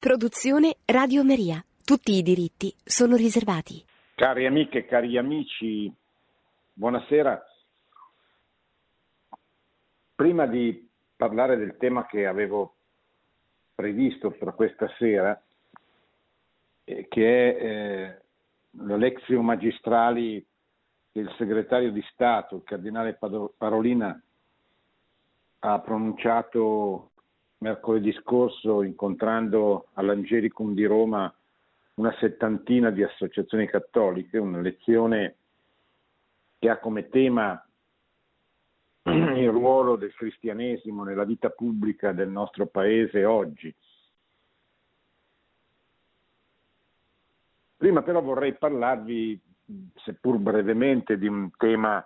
Produzione Radio Maria. Tutti i diritti sono riservati. Cari amiche cari amici, buonasera. Prima di parlare del tema che avevo previsto per questa sera, eh, che è eh, l'Alexio Magistrali che il segretario di Stato, il cardinale Parolina, ha pronunciato mercoledì scorso incontrando all'Angelicum di Roma una settantina di associazioni cattoliche, una lezione che ha come tema il ruolo del cristianesimo nella vita pubblica del nostro paese oggi. Prima però vorrei parlarvi, seppur brevemente, di un tema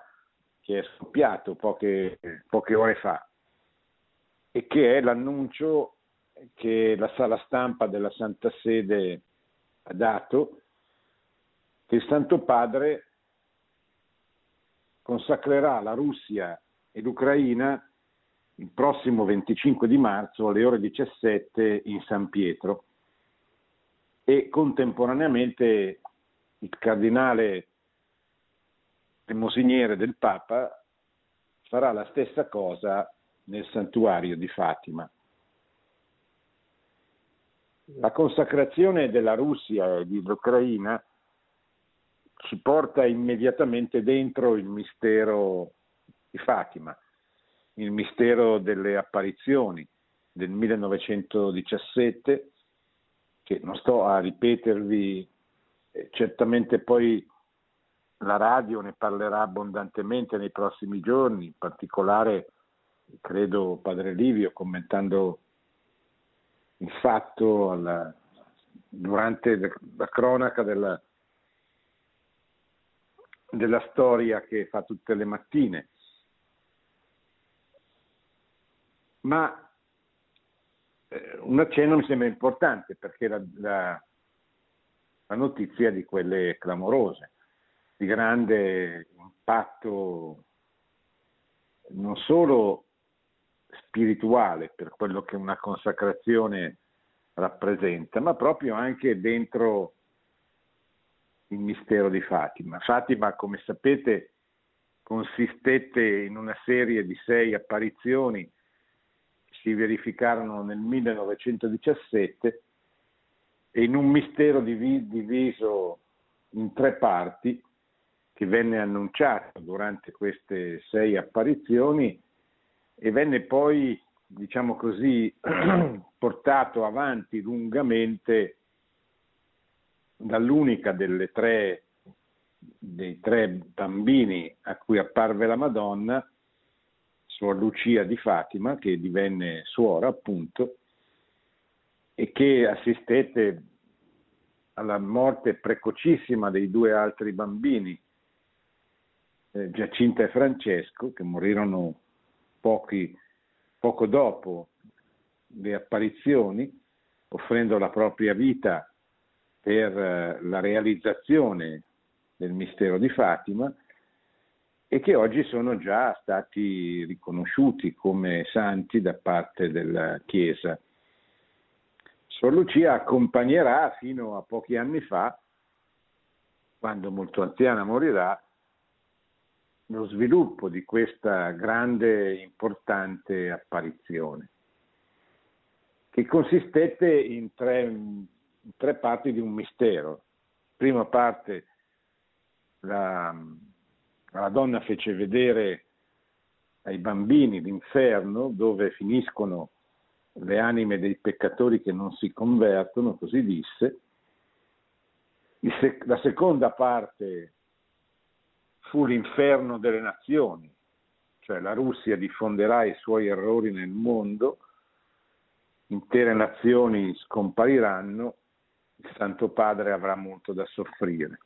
che è scoppiato poche, poche ore fa, e che è l'annuncio che la sala stampa della Santa Sede ha dato che il Santo Padre consacrerà la Russia e l'Ucraina il prossimo 25 di marzo alle ore 17 in San Pietro. E contemporaneamente il cardinale Mosiniere del Papa farà la stessa cosa nel santuario di Fatima. La consacrazione della Russia e dell'Ucraina ci porta immediatamente dentro il mistero di Fatima, il mistero delle apparizioni del 1917, che non sto a ripetervi, eh, certamente poi la radio ne parlerà abbondantemente nei prossimi giorni, in particolare credo Padre Livio, commentando il fatto alla, durante la cronaca della, della storia che fa tutte le mattine. Ma eh, un accenno mi sembra importante perché la, la, la notizia di quelle clamorose, di grande impatto non solo spirituale per quello che una consacrazione rappresenta, ma proprio anche dentro il mistero di Fatima. Fatima, come sapete, consistette in una serie di sei apparizioni che si verificarono nel 1917 e in un mistero diviso in tre parti che venne annunciato durante queste sei apparizioni e venne poi, diciamo così, portato avanti lungamente dall'unica delle tre, dei tre bambini a cui apparve la Madonna, Suor Lucia di Fatima, che divenne suora appunto, e che assistette alla morte precocissima dei due altri bambini, eh, Giacinta e Francesco, che morirono pochi, poco dopo le apparizioni, offrendo la propria vita per eh, la realizzazione del mistero di Fatima e che oggi sono già stati riconosciuti come santi da parte della Chiesa. Sor Lucia accompagnerà fino a pochi anni fa, quando molto anziana morirà, lo sviluppo di questa grande, importante apparizione, che consistette in tre, in tre parti di un mistero. Prima parte la, la donna fece vedere ai bambini l'inferno dove finiscono le anime dei peccatori che non si convertono, così disse. La seconda parte fu l'inferno delle nazioni, cioè la Russia diffonderà i suoi errori nel mondo, intere nazioni scompariranno, il Santo Padre avrà molto da soffrire.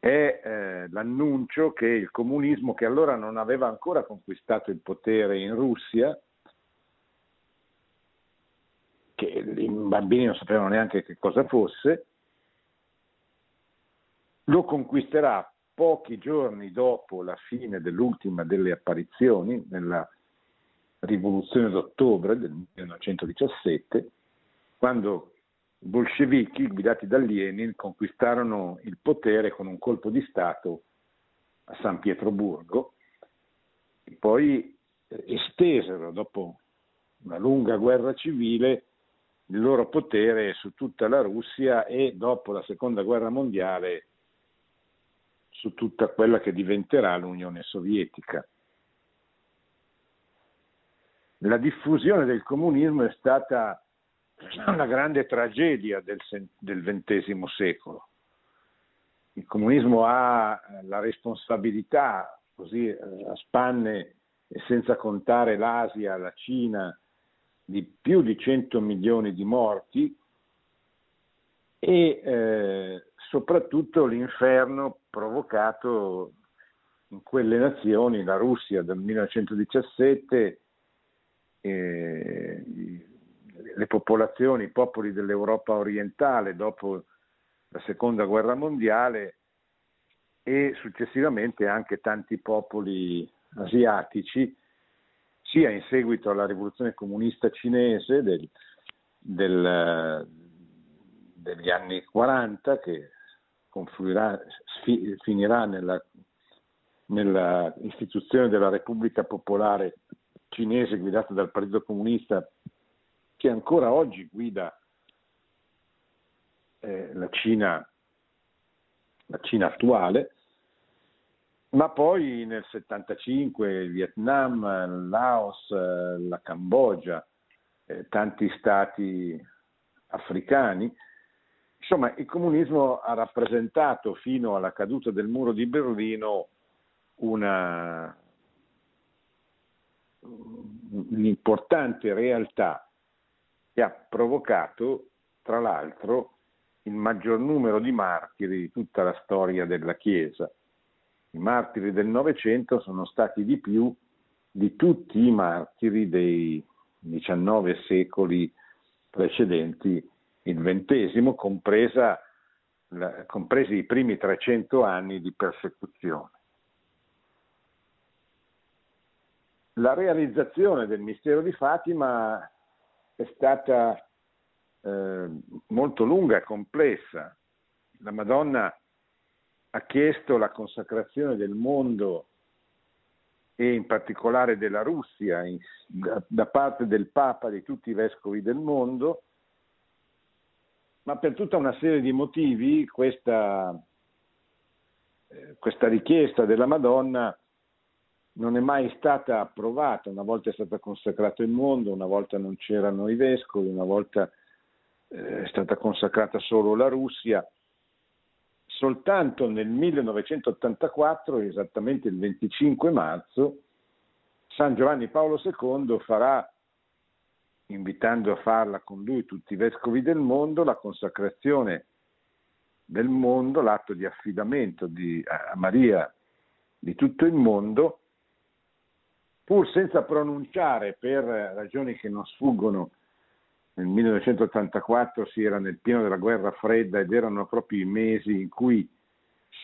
È eh, l'annuncio che il comunismo, che allora non aveva ancora conquistato il potere in Russia, che i bambini non sapevano neanche che cosa fosse, lo conquisterà pochi giorni dopo la fine dell'ultima delle apparizioni, nella rivoluzione d'ottobre del 1917, quando i bolscevichi, guidati da Lenin, conquistarono il potere con un colpo di Stato a San Pietroburgo e poi eh, estesero, dopo una lunga guerra civile, il loro potere su tutta la Russia e dopo la seconda guerra mondiale su tutta quella che diventerà l'Unione Sovietica. La diffusione del comunismo è stata una grande tragedia del, del XX secolo. Il comunismo ha la responsabilità, così a spanne e senza contare l'Asia, la Cina, di più di 100 milioni di morti e eh, soprattutto l'inferno provocato in quelle nazioni, la Russia dal 1917, eh, le popolazioni, i popoli dell'Europa orientale dopo la seconda guerra mondiale e successivamente anche tanti popoli asiatici sia in seguito alla rivoluzione comunista cinese del, del, degli anni 40 che finirà nella, nella istituzione della Repubblica Popolare Cinese guidata dal Partito Comunista che ancora oggi guida eh, la, Cina, la Cina attuale ma poi nel 75 il Vietnam, il Laos, eh, la Cambogia, eh, tanti stati africani. Insomma, il comunismo ha rappresentato fino alla caduta del muro di Berlino una, un'importante realtà che ha provocato, tra l'altro, il maggior numero di martiri di tutta la storia della Chiesa. I martiri del Novecento sono stati di più di tutti i martiri dei 19 secoli precedenti il XX, compresi i primi 300 anni di persecuzione. La realizzazione del mistero di Fatima è stata eh, molto lunga e complessa. La Madonna ha chiesto la consacrazione del mondo e in particolare della Russia in, da, da parte del Papa di tutti i vescovi del mondo, ma per tutta una serie di motivi questa, eh, questa richiesta della Madonna non è mai stata approvata, una volta è stata consacrato il mondo, una volta non c'erano i vescovi, una volta eh, è stata consacrata solo la Russia. Soltanto nel 1984, esattamente il 25 marzo, San Giovanni Paolo II farà, invitando a farla con lui tutti i vescovi del mondo, la consacrazione del mondo, l'atto di affidamento di, a Maria di tutto il mondo, pur senza pronunciare per ragioni che non sfuggono nel 1984 si era nel pieno della guerra fredda ed erano proprio i mesi in cui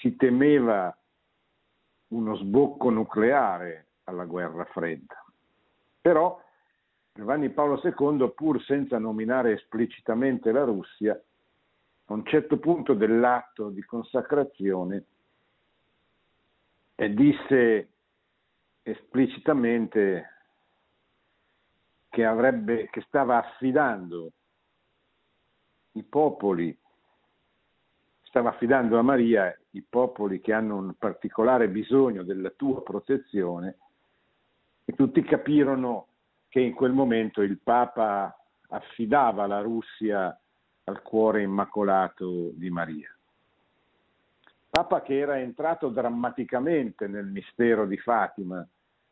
si temeva uno sbocco nucleare alla guerra fredda. Però Giovanni Paolo II, pur senza nominare esplicitamente la Russia, a un certo punto dell'atto di consacrazione disse esplicitamente che, avrebbe, che stava affidando i popoli, stava affidando a Maria i popoli che hanno un particolare bisogno della tua protezione e tutti capirono che in quel momento il Papa affidava la Russia al cuore immacolato di Maria. Papa che era entrato drammaticamente nel mistero di Fatima,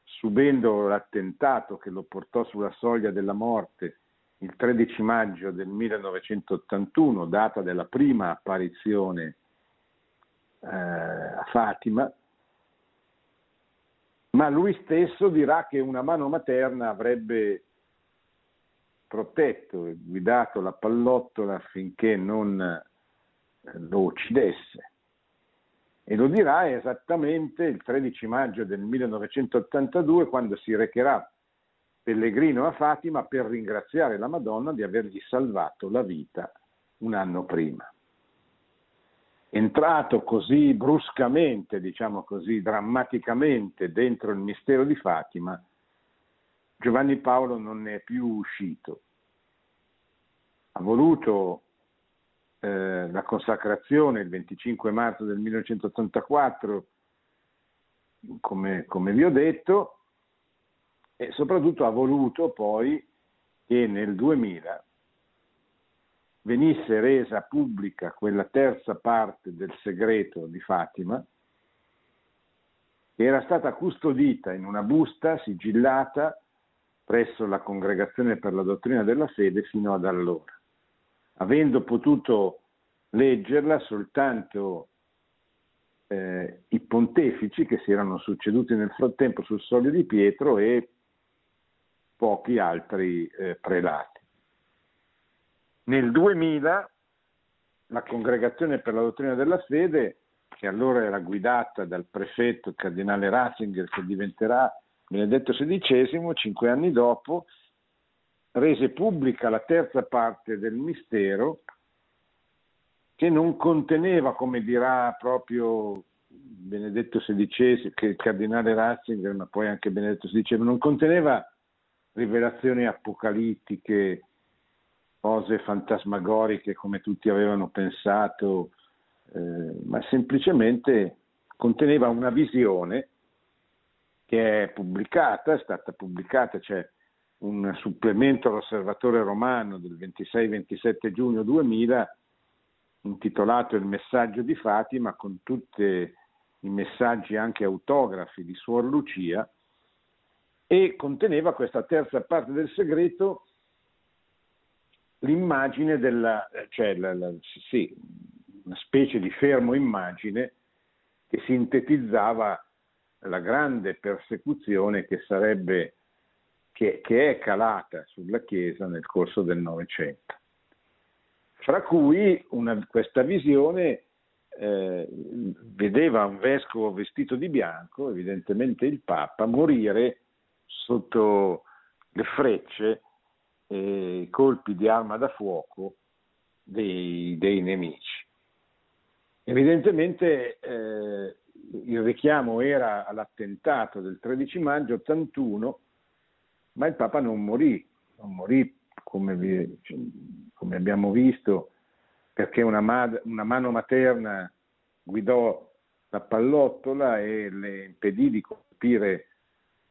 subendo l'attentato che lo portò sulla soglia della morte il 13 maggio del 1981, data della prima apparizione eh, a Fatima, ma lui stesso dirà che una mano materna avrebbe protetto e guidato la pallottola affinché non eh, lo uccidesse e lo dirà esattamente il 13 maggio del 1982 quando si recherà pellegrino a Fatima per ringraziare la Madonna di avergli salvato la vita un anno prima. Entrato così bruscamente, diciamo così, drammaticamente dentro il mistero di Fatima, Giovanni Paolo non ne è più uscito. Ha voluto eh, la consacrazione il 25 marzo del 1984, come, come vi ho detto, e soprattutto ha voluto poi che nel 2000 venisse resa pubblica quella terza parte del segreto di Fatima, che era stata custodita in una busta sigillata presso la Congregazione per la Dottrina della Fede fino ad allora avendo potuto leggerla soltanto eh, i pontefici che si erano succeduti nel frattempo sul Soglio di Pietro e pochi altri eh, prelati. Nel 2000 la Congregazione per la Dottrina della Fede, che allora era guidata dal prefetto cardinale Ratzinger, che diventerà Benedetto XVI, cinque anni dopo, rese pubblica la terza parte del mistero che non conteneva, come dirà proprio Benedetto XVI, che il cardinale Ratzinger, ma poi anche Benedetto XVI, non conteneva rivelazioni apocalittiche, cose fantasmagoriche come tutti avevano pensato, eh, ma semplicemente conteneva una visione che è pubblicata, è stata pubblicata, cioè un supplemento all'Osservatore Romano del 26-27 giugno 2000 intitolato Il messaggio di Fatima con tutti i messaggi anche autografi di Suor Lucia e conteneva questa terza parte del segreto l'immagine della, cioè la, la, sì, una specie di fermo immagine che sintetizzava la grande persecuzione che sarebbe che, che è calata sulla Chiesa nel corso del Novecento. Fra cui una, questa visione eh, vedeva un vescovo vestito di bianco, evidentemente il Papa, morire sotto le frecce e i colpi di arma da fuoco dei, dei nemici. Evidentemente eh, il richiamo era all'attentato del 13 maggio 81 ma il Papa non morì, non morì come, vi, come abbiamo visto perché una, mad- una, mano materna guidò la pallottola e le impedì di colpire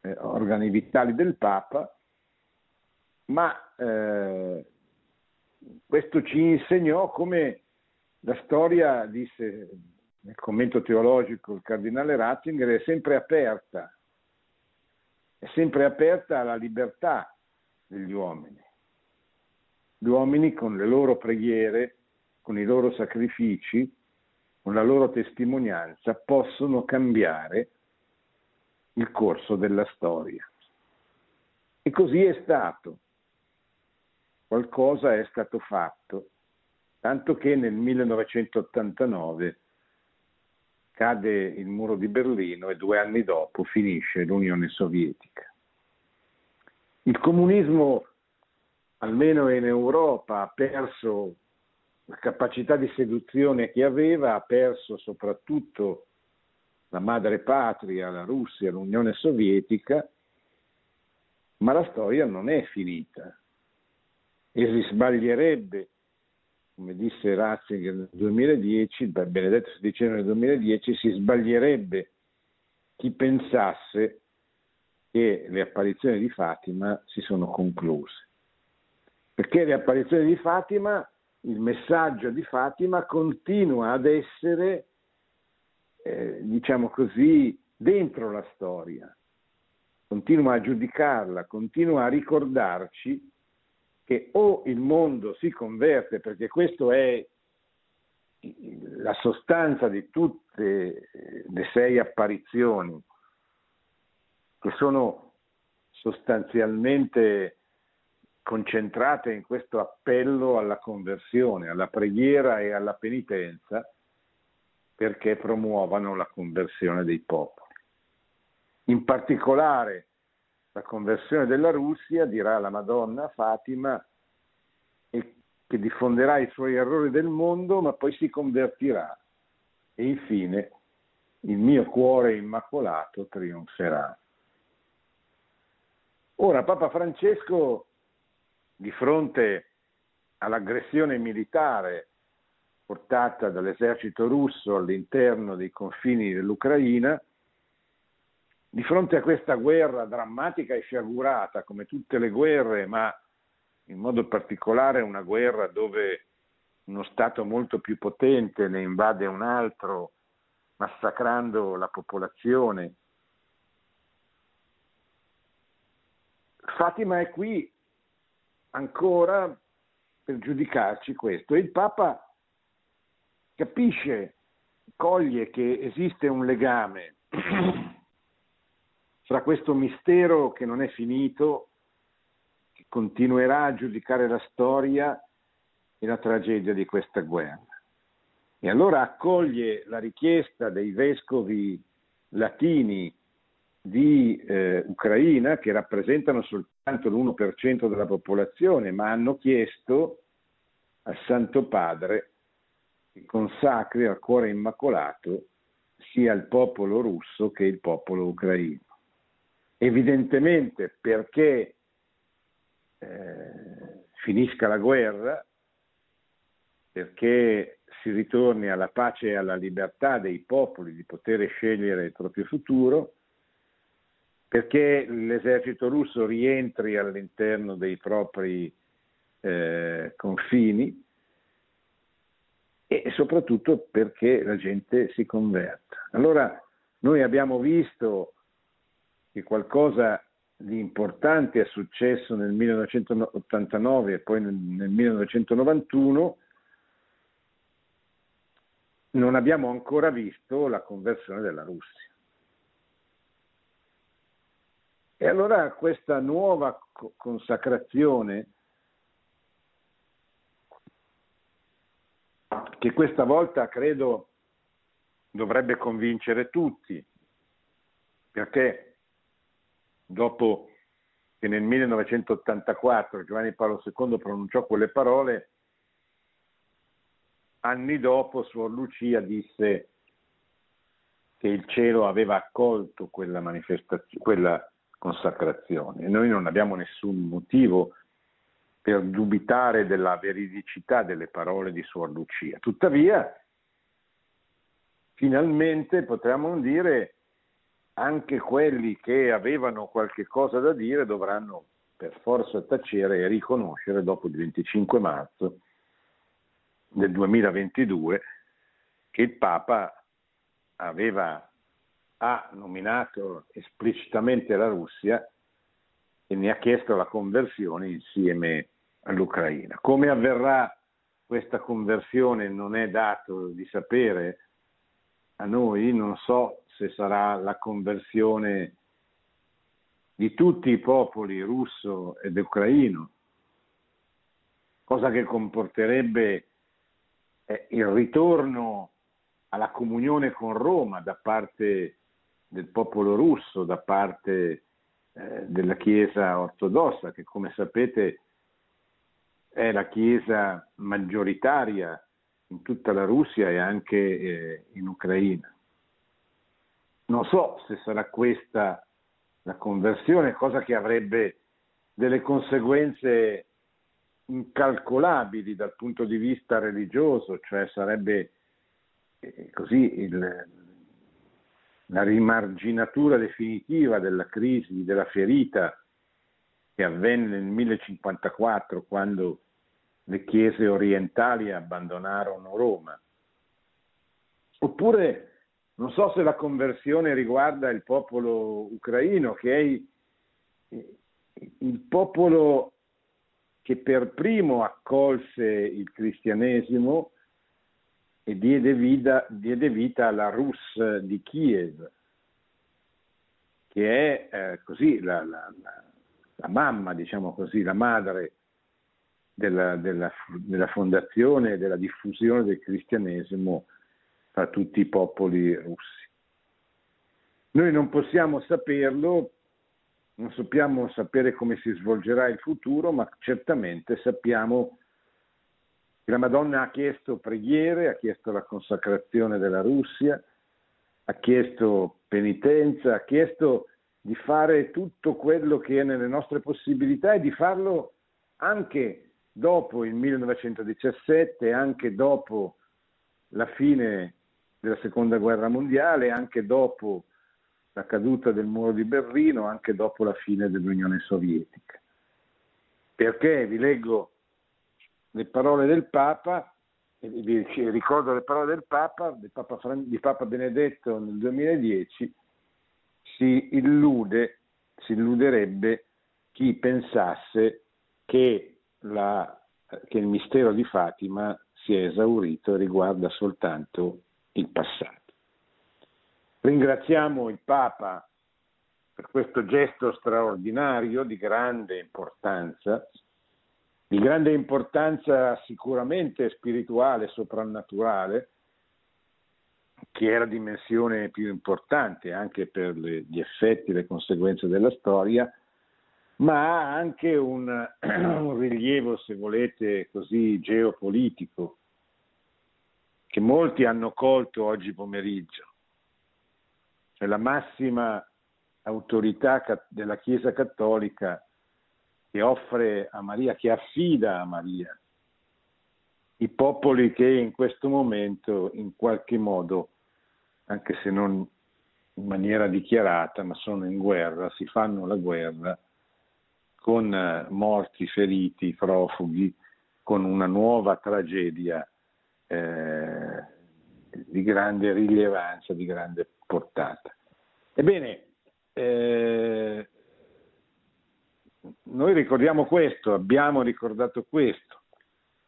eh, organi vitali del Papa, ma eh, questo ci insegnò come la storia, disse nel commento teologico il cardinale Ratzinger, è sempre aperta è sempre aperta alla libertà degli uomini. Gli uomini con le loro preghiere, con i loro sacrifici, con la loro testimonianza possono cambiare il corso della storia. E così è stato. Qualcosa è stato fatto, tanto che nel 1989 cade il muro di Berlino e due anni dopo finisce l'Unione Sovietica. Il comunismo, almeno in Europa, ha perso la capacità di seduzione che aveva, ha perso soprattutto la madre patria, la Russia, l'Unione Sovietica, ma la storia non è finita e si sbaglierebbe come disse Ratzinger nel 2010, Benedetto XVI nel 2010, si sbaglierebbe chi pensasse che le apparizioni di Fatima si sono concluse. Perché le apparizioni di Fatima, il messaggio di Fatima continua ad essere, eh, diciamo così, dentro la storia, continua a giudicarla, continua a ricordarci che o il mondo si converte, perché questo è la sostanza di tutte le sei apparizioni, che sono sostanzialmente concentrate in questo appello alla conversione, alla preghiera e alla penitenza, perché promuovano la conversione dei popoli. In particolare la conversione della Russia, dirà la Madonna Fatima, e che diffonderà i suoi errori del mondo, ma poi si convertirà e infine il mio cuore immacolato trionferà. Ora Papa Francesco, di fronte all'aggressione militare portata dall'esercito russo all'interno dei confini dell'Ucraina, di fronte a questa guerra drammatica e sciagurata, come tutte le guerre, ma in modo particolare una guerra dove uno Stato molto più potente ne invade un altro, massacrando la popolazione. Fatima è qui ancora per giudicarci questo il Papa capisce, coglie che esiste un legame fra questo mistero che non è finito, che continuerà a giudicare la storia e la tragedia di questa guerra. E allora accoglie la richiesta dei vescovi latini di eh, Ucraina, che rappresentano soltanto l'1% della popolazione, ma hanno chiesto al Santo Padre che consacri al cuore immacolato sia il popolo russo che il popolo ucraino evidentemente perché eh, finisca la guerra, perché si ritorni alla pace e alla libertà dei popoli di poter scegliere il proprio futuro, perché l'esercito russo rientri all'interno dei propri eh, confini e soprattutto perché la gente si converta. Allora noi abbiamo visto che qualcosa di importante è successo nel 1989 e poi nel, nel 1991, non abbiamo ancora visto la conversione della Russia. E allora questa nuova consacrazione, che questa volta credo dovrebbe convincere tutti, perché dopo che nel 1984 Giovanni Paolo II pronunciò quelle parole, anni dopo Suor Lucia disse che il cielo aveva accolto quella, quella consacrazione noi non abbiamo nessun motivo per dubitare della veridicità delle parole di Suor Lucia. Tuttavia, finalmente potremmo dire anche quelli che avevano qualche cosa da dire dovranno per forza tacere e riconoscere dopo il 25 marzo del 2022 che il Papa aveva ha nominato esplicitamente la Russia e ne ha chiesto la conversione insieme all'Ucraina. Come avverrà questa conversione non è dato di sapere a noi, non so se sarà la conversione di tutti i popoli russo ed ucraino, cosa che comporterebbe eh, il ritorno alla comunione con Roma da parte del popolo russo, da parte eh, della Chiesa ortodossa, che come sapete è la Chiesa maggioritaria in tutta la Russia e anche eh, in Ucraina. Non so se sarà questa la conversione, cosa che avrebbe delle conseguenze incalcolabili dal punto di vista religioso, cioè sarebbe eh, così il, la rimarginatura definitiva della crisi, della ferita che avvenne nel 1054 quando le chiese orientali abbandonarono Roma. Oppure non so se la conversione riguarda il popolo ucraino, che è il popolo che per primo accolse il cristianesimo e diede vita, diede vita alla Rus di Kiev, che è eh, così la, la, la, mamma, diciamo così, la madre della, della, della fondazione e della diffusione del cristianesimo fra tutti i popoli russi. Noi non possiamo saperlo non sappiamo sapere come si svolgerà il futuro, ma certamente sappiamo che la Madonna ha chiesto preghiere, ha chiesto la consacrazione della Russia, ha chiesto penitenza, ha chiesto di fare tutto quello che è nelle nostre possibilità e di farlo anche dopo il 1917, anche dopo la fine della seconda guerra mondiale, anche dopo la caduta del muro di Berlino, anche dopo la fine dell'Unione Sovietica. Perché vi leggo le parole del Papa, vi ricordo le parole del Papa, di Papa, di Papa Benedetto nel 2010, si illude, si illuderebbe chi pensasse che, la, che il mistero di Fatima si è esaurito e riguarda soltanto il passato. Ringraziamo il Papa per questo gesto straordinario di grande importanza, di grande importanza sicuramente spirituale, soprannaturale, che è la dimensione più importante anche per le, gli effetti, le conseguenze della storia, ma ha anche un, un rilievo, se volete, così geopolitico, che molti hanno colto oggi pomeriggio. Cioè la massima autorità della Chiesa Cattolica che offre a Maria, che affida a Maria i popoli che in questo momento in qualche modo, anche se non in maniera dichiarata, ma sono in guerra, si fanno la guerra con eh, morti, feriti, profughi, con una nuova tragedia eh, di grande rilevanza, di grande portata. Ebbene, eh, noi ricordiamo questo, abbiamo ricordato questo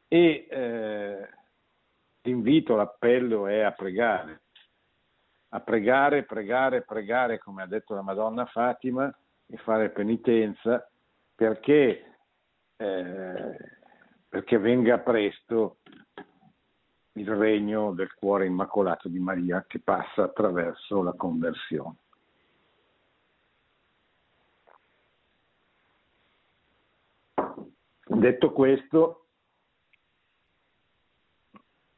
e eh, l'invito, l'appello è a pregare, a pregare, pregare, pregare, come ha detto la Madonna Fatima, e fare penitenza perché, eh, perché venga presto il regno del cuore immacolato di Maria che passa attraverso la conversione. Detto questo,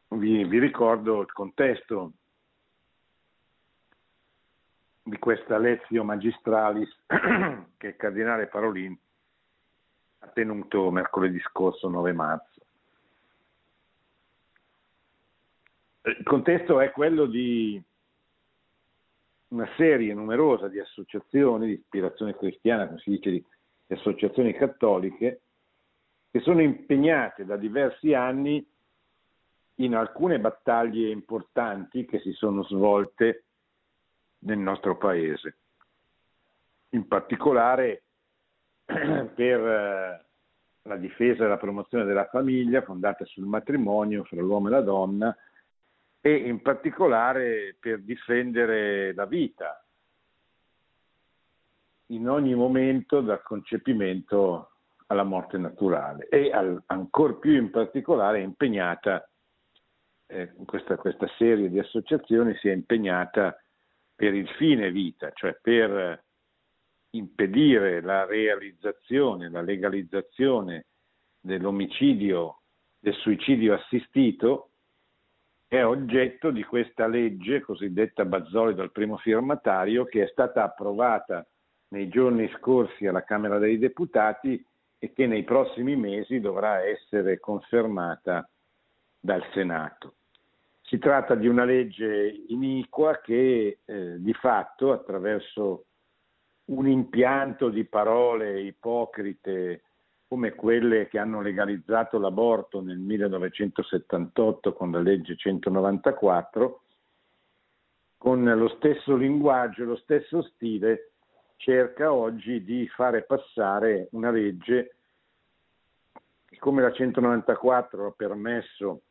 vi, vi ricordo il contesto di questa lezione magistralis che il cardinale Parolin ha tenuto mercoledì scorso 9 marzo. Il contesto è quello di una serie numerosa di associazioni di ispirazione cristiana, come si dice, di associazioni cattoliche, che sono impegnate da diversi anni in alcune battaglie importanti che si sono svolte nel nostro paese. In particolare per eh, la difesa e la promozione della famiglia fondata sul matrimonio fra l'uomo e la donna, e in particolare per difendere la vita. In ogni momento dal concepimento alla morte naturale e al, ancor più in particolare è impegnata, eh, questa, questa serie di associazioni si è impegnata per il fine vita, cioè per impedire la realizzazione, la legalizzazione dell'omicidio, del suicidio assistito è oggetto di questa legge cosiddetta Bazzoli dal primo firmatario che è stata approvata nei giorni scorsi alla Camera dei Deputati e che nei prossimi mesi dovrà essere confermata dal Senato. Si tratta di una legge iniqua che eh, di fatto attraverso un impianto di parole ipocrite come quelle che hanno legalizzato l'aborto nel 1978 con la legge 194, con lo stesso linguaggio, lo stesso stile, cerca oggi di fare passare una legge che come la 194 ha permesso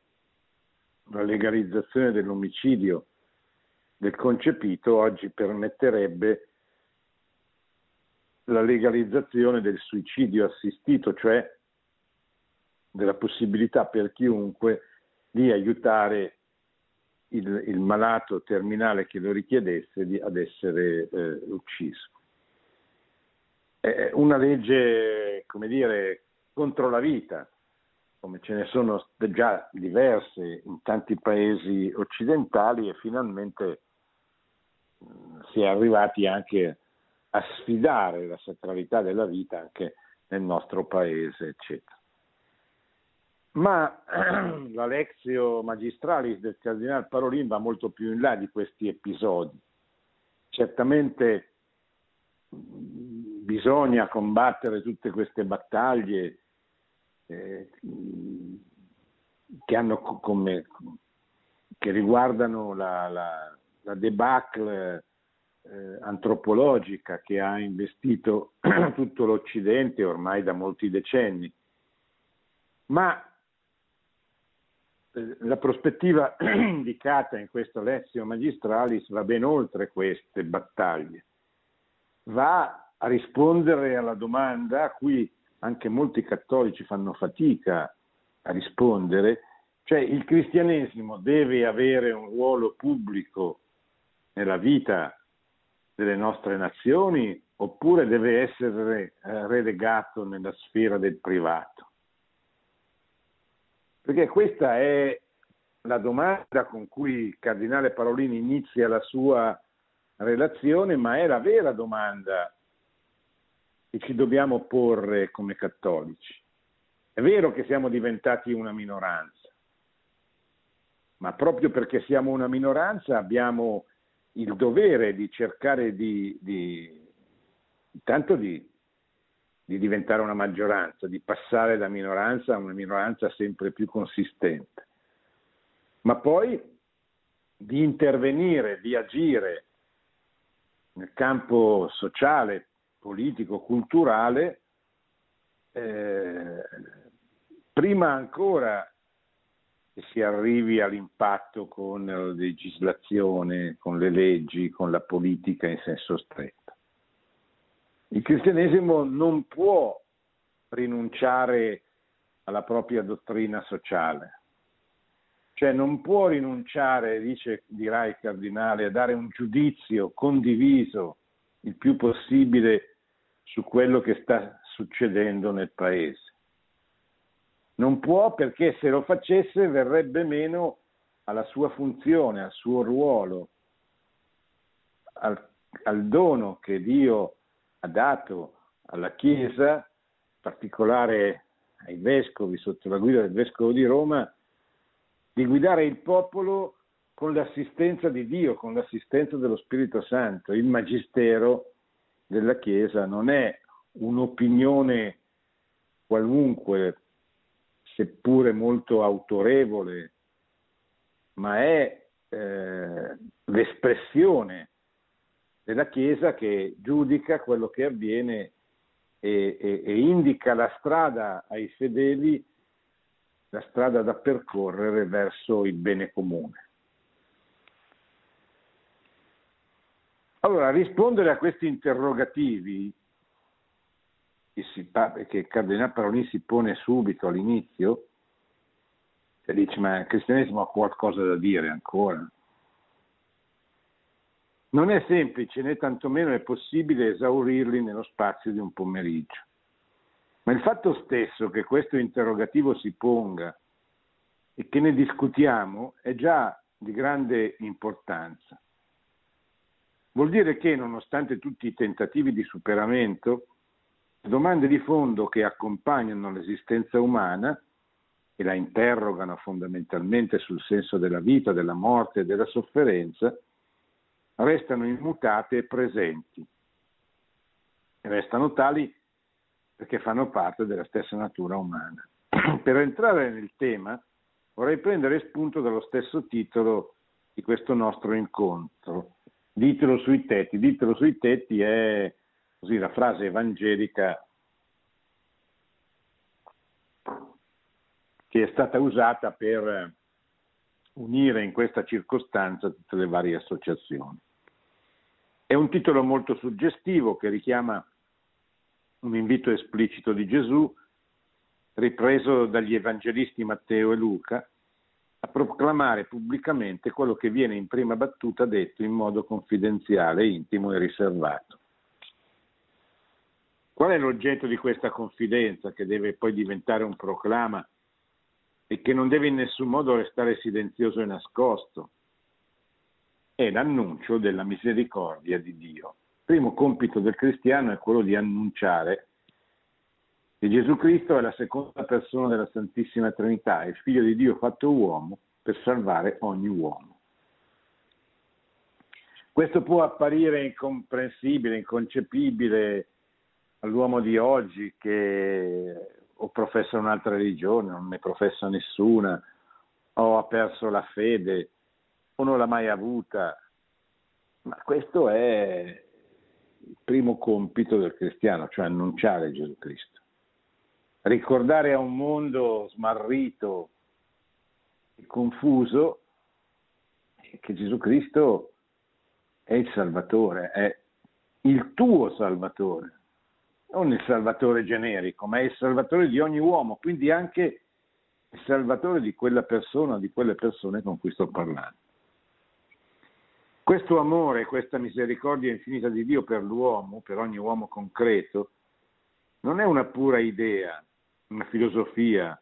la legalizzazione dell'omicidio del concepito, oggi permetterebbe la legalizzazione del suicidio assistito, cioè della possibilità per chiunque di aiutare il, il malato terminale che lo richiedesse di, ad essere eh, ucciso. è una legge, come dire, contro la vita, come ce ne sono già diverse in tanti paesi occidentali e finalmente si è arrivati anche a sfidare la sacralità della vita anche nel nostro paese, eccetera. Ma la Lexio Magistralis del Cardinale Parolin va molto più in là di questi episodi. Certamente bisogna combattere tutte queste battaglie eh, che, hanno come, che riguardano la, la, la debacle eh, antropologica che ha investito tutto l'Occidente ormai da molti decenni. Ma eh, la prospettiva indicata in questo Lezio Magistralis va ben oltre queste battaglie, va a rispondere alla domanda a cui anche molti cattolici fanno fatica a rispondere, cioè il cristianesimo deve avere un ruolo pubblico nella vita delle nostre nazioni oppure deve essere eh, relegato nella sfera del privato? Perché questa è la domanda con cui il cardinale Parolini inizia la sua relazione, ma è la vera domanda che ci dobbiamo porre come cattolici. È vero che siamo diventati una minoranza, ma proprio perché siamo una minoranza abbiamo il dovere di cercare di, di intanto di, di diventare una maggioranza, di passare da minoranza a una minoranza sempre più consistente, ma poi di intervenire, di agire nel campo sociale, politico, culturale, eh, prima ancora che si arrivi all'impatto con la legislazione, con le leggi, con la politica in senso stretto. Il cristianesimo non può rinunciare alla propria dottrina sociale, cioè non può rinunciare, dice, dirà il cardinale, a dare un giudizio condiviso il più possibile su quello che sta succedendo nel paese. Non può perché se lo facesse verrebbe meno alla sua funzione, al suo ruolo, al, al dono che Dio ha dato alla Chiesa, in particolare ai vescovi sotto la guida del vescovo di Roma, di guidare il popolo con l'assistenza di Dio, con l'assistenza dello Spirito Santo. Il magistero della Chiesa non è un'opinione qualunque seppure molto autorevole, ma è eh, l'espressione della Chiesa che giudica quello che avviene e, e, e indica la strada ai fedeli, la strada da percorrere verso il bene comune. Allora, rispondere a questi interrogativi che, si, che il Cardinale Parolin si pone subito all'inizio, e dice ma il cristianesimo ha qualcosa da dire ancora. Non è semplice né tantomeno è possibile esaurirli nello spazio di un pomeriggio. Ma il fatto stesso che questo interrogativo si ponga e che ne discutiamo è già di grande importanza. Vuol dire che nonostante tutti i tentativi di superamento, domande di fondo che accompagnano l'esistenza umana e la interrogano fondamentalmente sul senso della vita, della morte e della sofferenza, restano immutate e presenti. Restano tali perché fanno parte della stessa natura umana. per entrare nel tema vorrei prendere spunto dallo stesso titolo di questo nostro incontro. Ditelo sui tetti. Ditelo sui tetti è così la frase evangelica che è stata usata per unire in questa circostanza tutte le varie associazioni. È un titolo molto suggestivo che richiama un invito esplicito di Gesù, ripreso dagli evangelisti Matteo e Luca, a proclamare pubblicamente quello che viene in prima battuta detto in modo confidenziale, intimo e riservato. Qual è l'oggetto di questa confidenza che deve poi diventare un proclama e che non deve in nessun modo restare silenzioso e nascosto? È l'annuncio della misericordia di Dio. Il primo compito del cristiano è quello di annunciare che Gesù Cristo è la seconda persona della Santissima Trinità, il figlio di Dio fatto uomo per salvare ogni uomo. Questo può apparire incomprensibile, inconcepibile all'uomo di oggi che o professa un'altra religione, non ne professa nessuna, o ha perso la fede, o non l'ha mai avuta. Ma questo è il primo compito del cristiano, cioè annunciare Gesù Cristo. Ricordare a un mondo smarrito e confuso che Gesù Cristo è il Salvatore, è il tuo Salvatore non il salvatore generico, ma è il salvatore di ogni uomo, quindi anche il salvatore di quella persona, di quelle persone con cui sto parlando. Questo amore, questa misericordia infinita di Dio per l'uomo, per ogni uomo concreto, non è una pura idea, una filosofia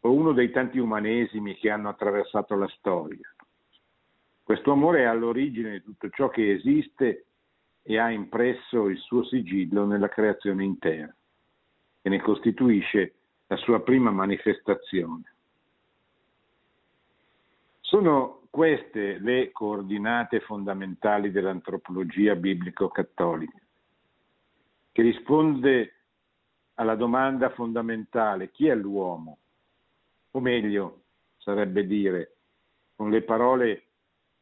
o uno dei tanti umanesimi che hanno attraversato la storia. Questo amore è all'origine di tutto ciò che esiste e ha impresso il suo sigillo nella creazione intera e ne costituisce la sua prima manifestazione. Sono queste le coordinate fondamentali dell'antropologia biblico-cattolica, che risponde alla domanda fondamentale chi è l'uomo? O meglio, sarebbe dire, con le parole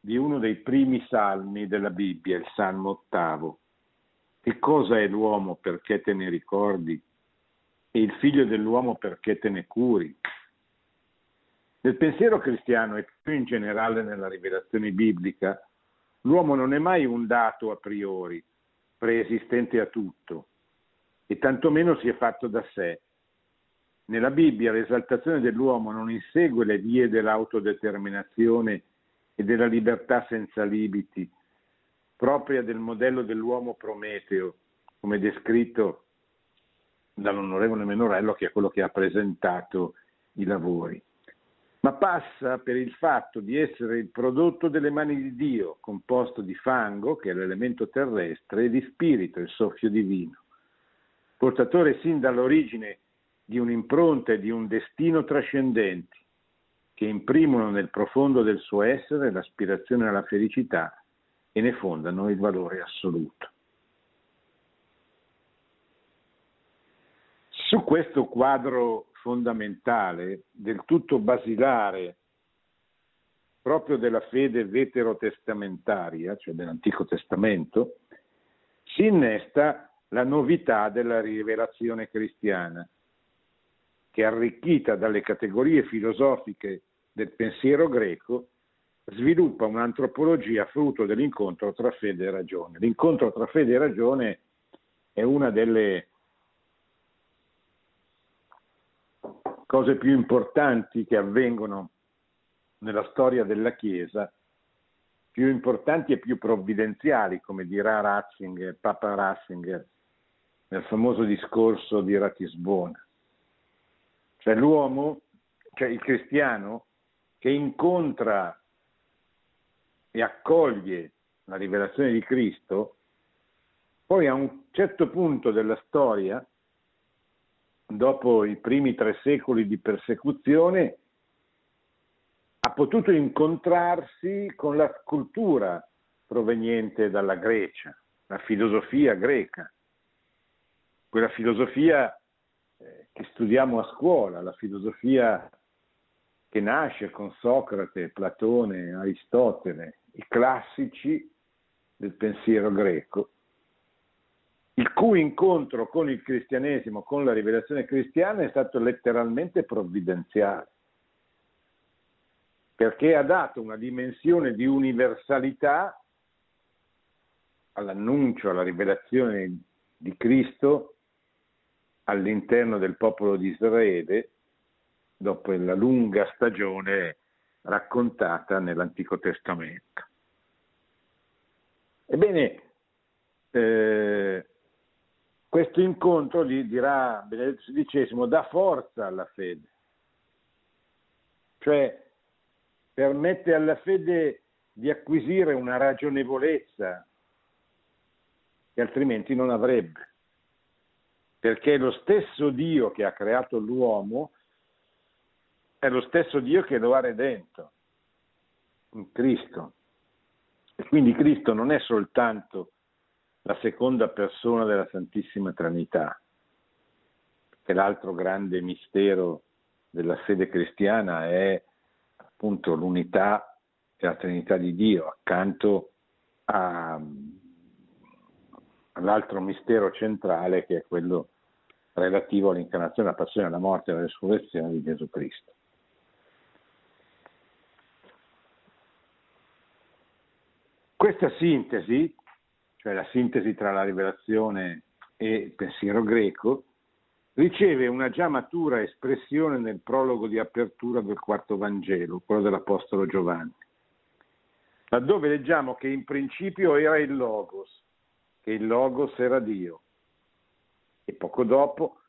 di uno dei primi salmi della Bibbia, il Salmo ottavo. Che cosa è l'uomo perché te ne ricordi? E il figlio dell'uomo perché te ne curi? Nel pensiero cristiano e più in generale nella rivelazione biblica, l'uomo non è mai un dato a priori, preesistente a tutto, e tantomeno si è fatto da sé. Nella Bibbia l'esaltazione dell'uomo non insegue le vie dell'autodeterminazione e della libertà senza limiti, propria del modello dell'uomo Prometeo, come descritto dall'onorevole Menorello, che è quello che ha presentato i lavori, ma passa per il fatto di essere il prodotto delle mani di Dio, composto di fango, che è l'elemento terrestre, e di spirito, il soffio divino, portatore sin dall'origine di un'impronta e di un destino trascendenti, che imprimono nel profondo del suo essere l'aspirazione alla felicità e ne fondano il valore assoluto. Su questo quadro fondamentale, del tutto basilare, proprio della fede veterotestamentaria, cioè dell'Antico Testamento, si innesta la novità della rivelazione cristiana, che arricchita dalle categorie filosofiche del pensiero greco, sviluppa un'antropologia frutto dell'incontro tra fede e ragione. L'incontro tra fede e ragione è una delle cose più importanti che avvengono nella storia della Chiesa, più importanti e più provvidenziali, come dirà Ratzinger, Papa Ratzinger, nel famoso discorso di Ratisbona. Cioè l'uomo, cioè il cristiano, che incontra e accoglie la rivelazione di Cristo, poi a un certo punto della storia, dopo i primi tre secoli di persecuzione, ha potuto incontrarsi con la cultura proveniente dalla Grecia, la filosofia greca, quella filosofia che studiamo a scuola, la filosofia che nasce con Socrate, Platone, Aristotele, i classici del pensiero greco, il cui incontro con il cristianesimo, con la rivelazione cristiana è stato letteralmente provvidenziale, perché ha dato una dimensione di universalità all'annuncio, alla rivelazione di Cristo all'interno del popolo di Israele dopo la lunga stagione raccontata nell'Antico Testamento. Ebbene, eh, questo incontro, gli dirà Benedetto XVI, dà forza alla fede, cioè permette alla fede di acquisire una ragionevolezza che altrimenti non avrebbe, perché lo stesso Dio che ha creato l'uomo è lo stesso Dio che lo ha redento in Cristo. E quindi Cristo non è soltanto la seconda persona della Santissima Trinità, che l'altro grande mistero della fede cristiana è appunto l'unità e la Trinità di Dio, accanto a, all'altro mistero centrale che è quello relativo all'incarnazione, alla passione, alla morte e alla resurrezione di Gesù Cristo. Questa sintesi cioè la sintesi tra la rivelazione e il pensiero greco, riceve una già matura espressione nel prologo di apertura del quarto Vangelo, quello dell'Apostolo Giovanni, laddove leggiamo che in principio era il Logos, che il Logos era Dio, e poco dopo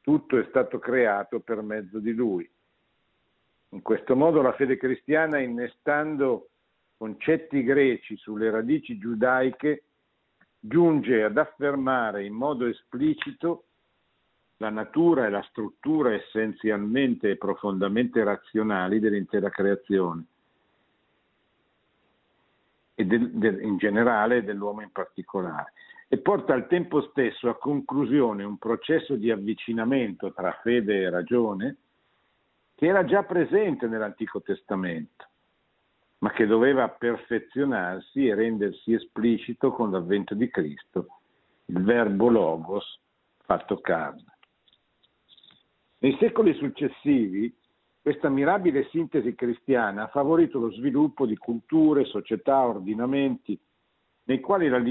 tutto è stato creato per mezzo di Lui. In questo modo la fede cristiana, innestando concetti greci sulle radici giudaiche, giunge ad affermare in modo esplicito la natura e la struttura essenzialmente e profondamente razionali dell'intera creazione e del, del, in generale dell'uomo in particolare e porta al tempo stesso a conclusione un processo di avvicinamento tra fede e ragione che era già presente nell'Antico Testamento ma che doveva perfezionarsi e rendersi esplicito con l'avvento di Cristo, il verbo logos fatto carne. Nei secoli successivi questa mirabile sintesi cristiana ha favorito lo sviluppo di culture, società, ordinamenti nei quali la,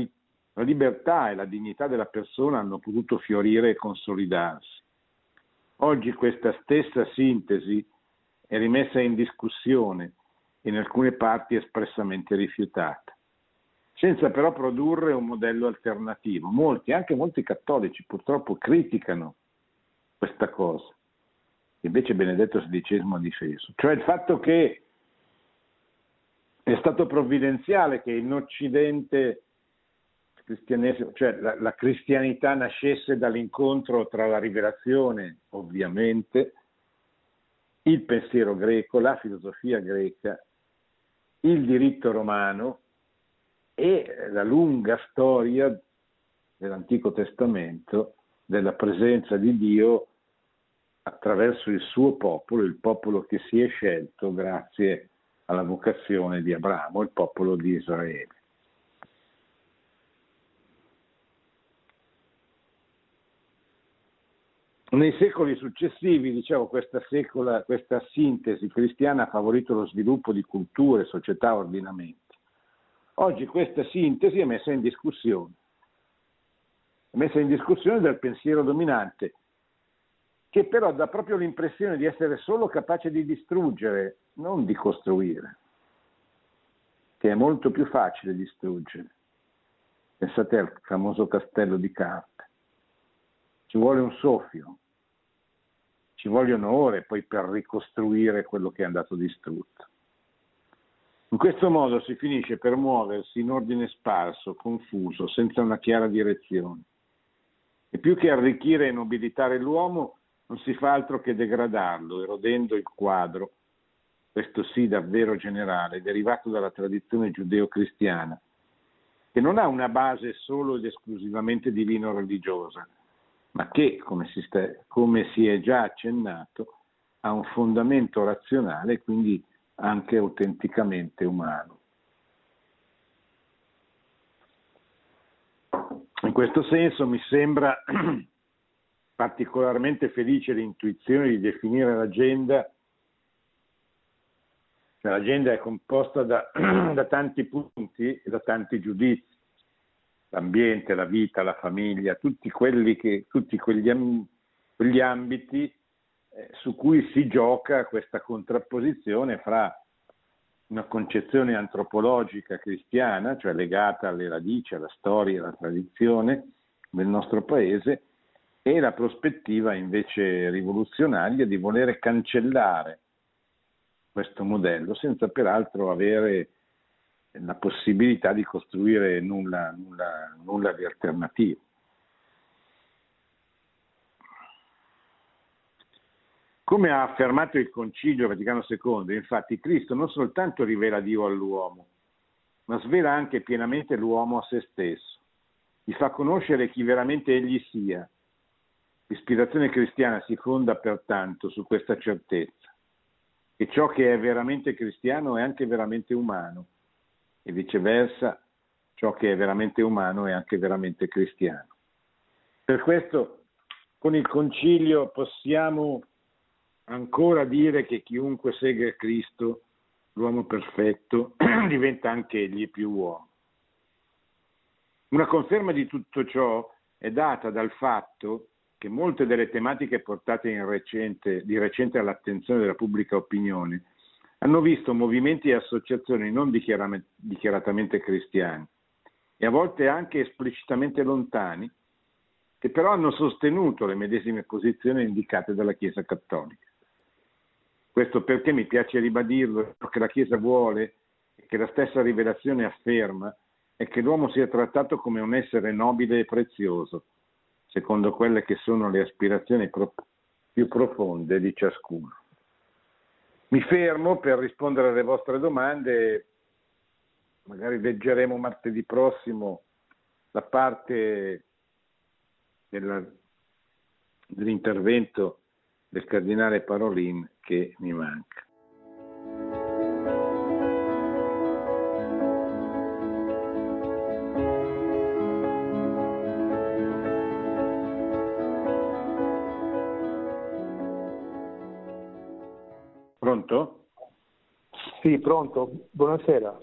la libertà e la dignità della persona hanno potuto fiorire e consolidarsi. Oggi questa stessa sintesi è rimessa in discussione in alcune parti espressamente rifiutata, senza però produrre un modello alternativo. Molti, anche molti cattolici, purtroppo criticano questa cosa. Invece Benedetto XVI ha difeso, cioè il fatto che è stato provvidenziale che in Occidente cioè la, la, cristianità nascesse dall'incontro tra la rivelazione, ovviamente, il pensiero greco, la filosofia greca il diritto romano e la lunga storia dell'Antico Testamento della presenza di Dio attraverso il suo popolo, il popolo che si è scelto grazie alla vocazione di Abramo, il popolo di Israele. Nei secoli successivi, dicevo, questa, secola, questa sintesi cristiana ha favorito lo sviluppo di culture, società, ordinamenti. Oggi questa sintesi è messa in discussione, è messa in discussione dal pensiero dominante, che però dà proprio l'impressione di essere solo capace di distruggere, non di costruire, che è molto più facile distruggere. Pensate al famoso castello di carte ci vuole un soffio, ci vogliono ore poi per ricostruire quello che è andato distrutto. In questo modo si finisce per muoversi in ordine sparso, confuso, senza una chiara direzione. E più che arricchire e nobilitare l'uomo, non si fa altro che degradarlo, erodendo il quadro, questo sì davvero generale, derivato dalla tradizione giudeo-cristiana, che non ha una base solo ed esclusivamente divino-religiosa, ma che, come si, sta, come si è già accennato, ha un fondamento razionale e quindi anche autenticamente umano. In questo senso mi sembra particolarmente felice l'intuizione di definire l'agenda, l'agenda è composta da, da tanti punti e da tanti giudizi l'ambiente, la vita, la famiglia, tutti, che, tutti quegli, quegli, ambiti eh, su cui si gioca questa contrapposizione fra una concezione antropologica cristiana, cioè legata alle radici, alla storia, alla tradizione, del nostro paese e la prospettiva invece rivoluzionaria di volere cancellare questo modello senza peraltro avere la possibilità di costruire nulla, nulla, nulla di alternativo. Come ha affermato il Concilio Vaticano II, infatti Cristo non soltanto rivela Dio all'uomo, ma svela anche pienamente l'uomo a se stesso, gli fa conoscere chi veramente egli sia. L'ispirazione cristiana si fonda pertanto su questa certezza, che ciò che è veramente cristiano è anche veramente umano e viceversa ciò che è veramente umano è anche veramente cristiano. Per questo con il concilio possiamo ancora dire che chiunque segue Cristo, l'uomo perfetto, diventa anche egli più uomo. Una conferma di tutto ciò è data dal fatto che molte delle tematiche portate recente, di recente all'attenzione della pubblica opinione hanno visto movimenti e associazioni non dichiaratamente cristiani e a volte anche esplicitamente lontani, che però hanno sostenuto le medesime posizioni indicate dalla Chiesa Cattolica. Questo perché mi piace ribadirlo, che la Chiesa vuole e che la stessa rivelazione afferma è che l'uomo sia trattato come un essere nobile e prezioso, secondo quelle che sono le aspirazioni pro- più profonde di ciascuno. Mi fermo per rispondere alle vostre domande, magari leggeremo martedì prossimo la parte della, dell'intervento del cardinale Parolin che mi manca. Pronto? Sì, pronto. Buonasera.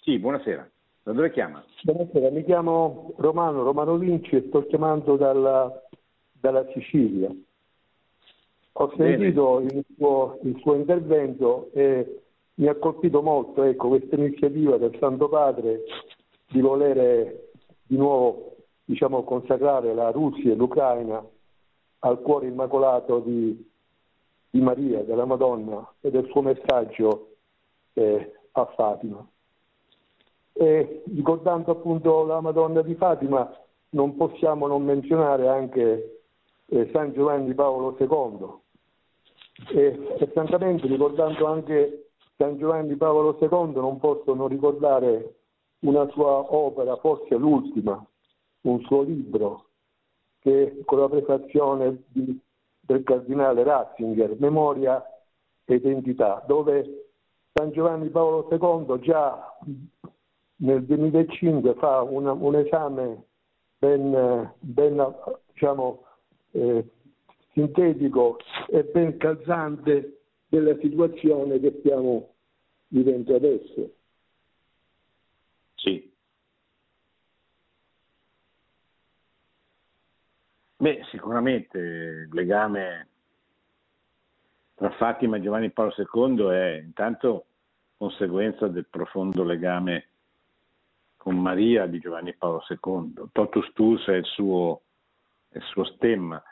Sì, buonasera. Da dove chiama? Buonasera, mi chiamo Romano, Romano Vinci e sto chiamando dalla, dalla Sicilia. Ho sentito il suo, il suo, intervento e mi ha colpito molto ecco, questa iniziativa del Santo Padre di volere di nuovo diciamo, consacrare la Russia e l'Ucraina al cuore immacolato di, di Maria, della Madonna e del suo messaggio eh, a Fatima. E ricordando appunto la Madonna di Fatima non possiamo non menzionare anche eh, San Giovanni Paolo II e, e francamente ricordando anche San Giovanni Paolo II non posso non ricordare una sua opera, forse l'ultima, un suo libro, che con la prefazione di, del cardinale Ratzinger, Memoria e Identità, dove San Giovanni Paolo II già nel 2005 fa una, un esame ben, ben diciamo, eh, sintetico e ben calzante della situazione che stiamo vivendo adesso. Sì. Beh, sicuramente il legame tra Fatima e Giovanni Paolo II è intanto conseguenza del profondo legame con Maria di Giovanni Paolo II. Totus Tuus è il suo, il suo stemma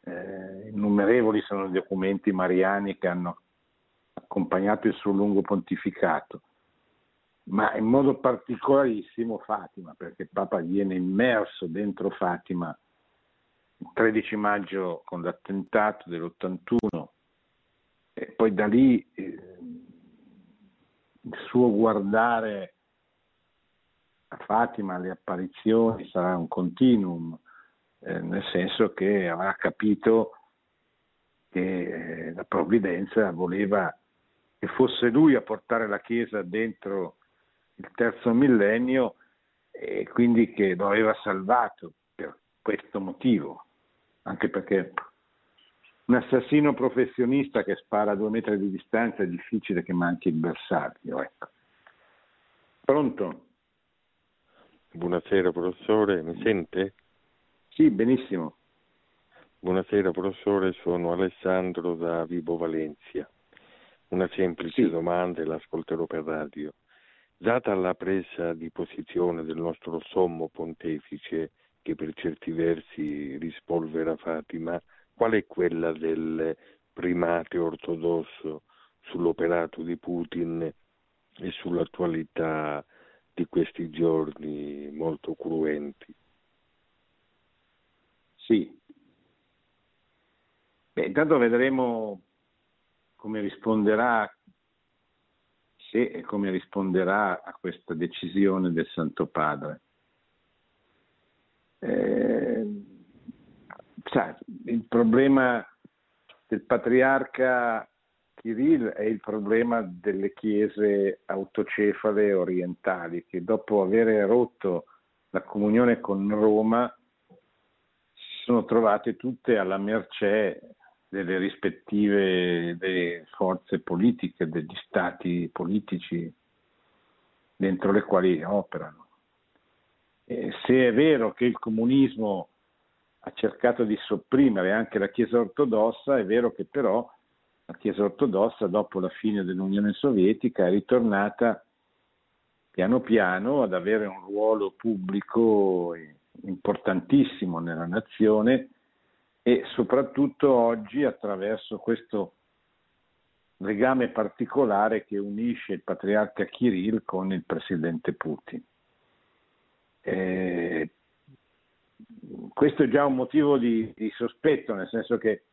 eh, innumerevoli sono i documenti mariani che hanno accompagnato il suo lungo pontificato, ma in modo particolarissimo Fatima, perché Papa viene immerso dentro Fatima 13 maggio con l'attentato dell'81 e poi da lì eh, il suo guardare a Fatima, le apparizioni sarà un continuum eh, nel senso che avrà capito che eh, la provvidenza voleva che fosse lui a portare la Chiesa dentro il terzo millennio e quindi che lo aveva salvato per questo motivo, anche perché un assassino professionista che spara a due metri di distanza è difficile che manchi il bersaglio. Ecco. Pronto? Buonasera professore, mi sente? Sì, benissimo. Buonasera professore, sono Alessandro da Vibo Valencia. Una semplice sì. domanda e l'ascolterò per radio. Data la presa di posizione del nostro sommo pontefice che per certi versi rispolvera Fatima, qual è quella del primate ortodosso sull'operato di Putin e sull'attualità di questi giorni molto cruenti? Sì. Beh, intanto vedremo come risponderà se e come risponderà a questa decisione del Santo Padre. Eh, sai, il problema del patriarca Kirill è il problema delle chiese autocefale orientali che dopo aver rotto la comunione con Roma si sono trovate tutte alla mercé delle rispettive delle forze politiche, degli stati politici dentro le quali operano. E se è vero che il comunismo ha cercato di sopprimere anche la Chiesa ortodossa, è vero che però la Chiesa ortodossa dopo la fine dell'Unione Sovietica è ritornata piano piano ad avere un ruolo pubblico importantissimo nella nazione e soprattutto oggi attraverso questo legame particolare che unisce il patriarca Kirill con il presidente Putin. Eh, questo è già un motivo di, di, sospetto, nel senso che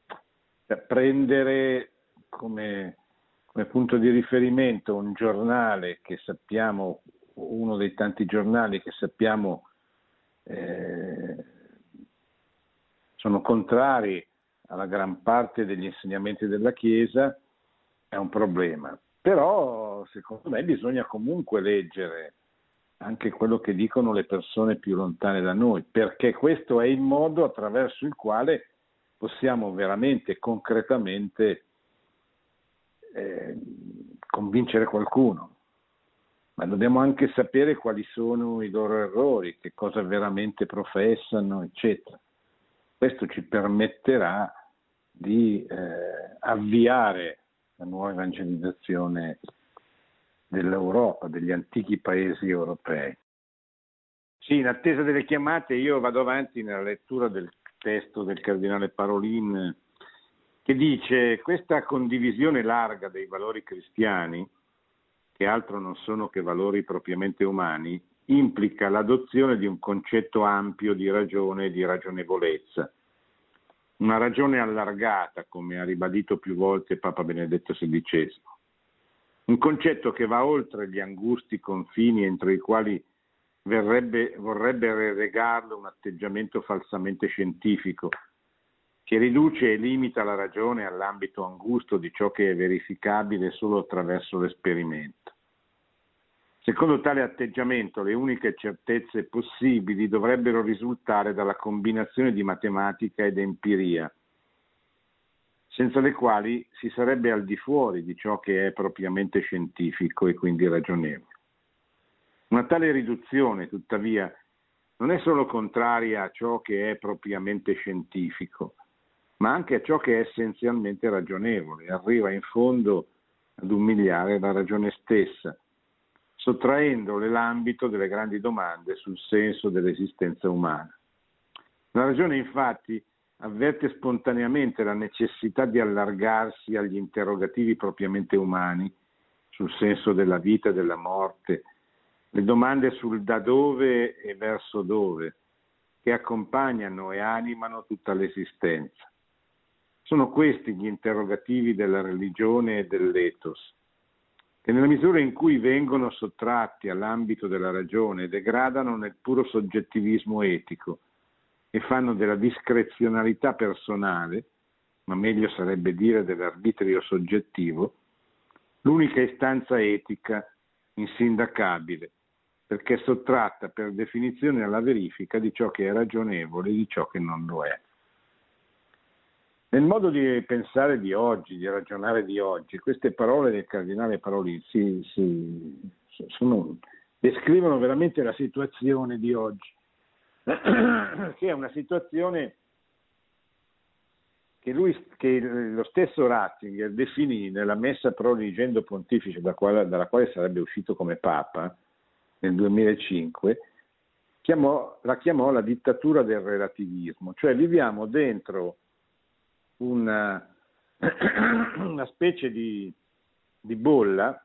prendere come, come punto di riferimento un giornale che sappiamo, uno dei tanti giornali che sappiamo eh, sono contrari alla gran parte degli insegnamenti della Chiesa, è un problema. Però secondo me bisogna comunque leggere anche quello che dicono le persone più lontane da noi, perché questo è il modo attraverso il quale possiamo veramente, concretamente eh, convincere qualcuno. Ma dobbiamo anche sapere quali sono i loro errori, che cosa veramente professano, eccetera. Questo ci permetterà di eh, avviare la nuova evangelizzazione dell'Europa, degli antichi paesi europei. Sì, in attesa delle chiamate io vado avanti nella lettura del testo del cardinale Parolin che dice questa condivisione larga dei valori cristiani, che altro non sono che valori propriamente umani, implica l'adozione di un concetto ampio di ragione e di ragionevolezza. Una ragione allargata, come ha ribadito più volte Papa Benedetto XVI. Un concetto che va oltre gli angusti confini entro i quali verrebbe, vorrebbe relegarlo un atteggiamento falsamente scientifico, che riduce e limita la ragione all'ambito angusto di ciò che è verificabile solo attraverso l'esperimento. Secondo tale atteggiamento, le uniche certezze possibili dovrebbero risultare dalla combinazione di matematica ed empiria, senza le quali si sarebbe al di fuori di ciò che è propriamente scientifico e quindi ragionevole. Una tale riduzione, tuttavia, non è solo contraria a ciò che è propriamente scientifico, ma anche a ciò che è essenzialmente ragionevole, arriva in fondo ad umiliare la ragione stessa sottraendole l'ambito delle grandi domande sul senso dell'esistenza umana. La ragione infatti avverte spontaneamente la necessità di allargarsi agli interrogativi propriamente umani sul senso della vita e della morte, le domande sul da dove e verso dove, che accompagnano e animano tutta l'esistenza. Sono questi gli interrogativi della religione e dell'ethos, che nella misura in cui vengono sottratti all'ambito della ragione degradano nel puro soggettivismo etico e fanno della discrezionalità personale, ma meglio sarebbe dire dell'arbitrio soggettivo, l'unica istanza etica insindacabile, perché sottratta per definizione alla verifica di ciò che è ragionevole e di ciò che non lo è. Nel modo di pensare di oggi, di ragionare di oggi, queste parole del cardinale Parolin si, si, sono, descrivono veramente la situazione di oggi, che è una situazione che, lui, che lo stesso Ratzinger definì nella messa pro religendo pontifice da quale, dalla quale sarebbe uscito come Papa nel 2005, chiamò, la chiamò la dittatura del relativismo, cioè viviamo dentro una, una specie di, di bolla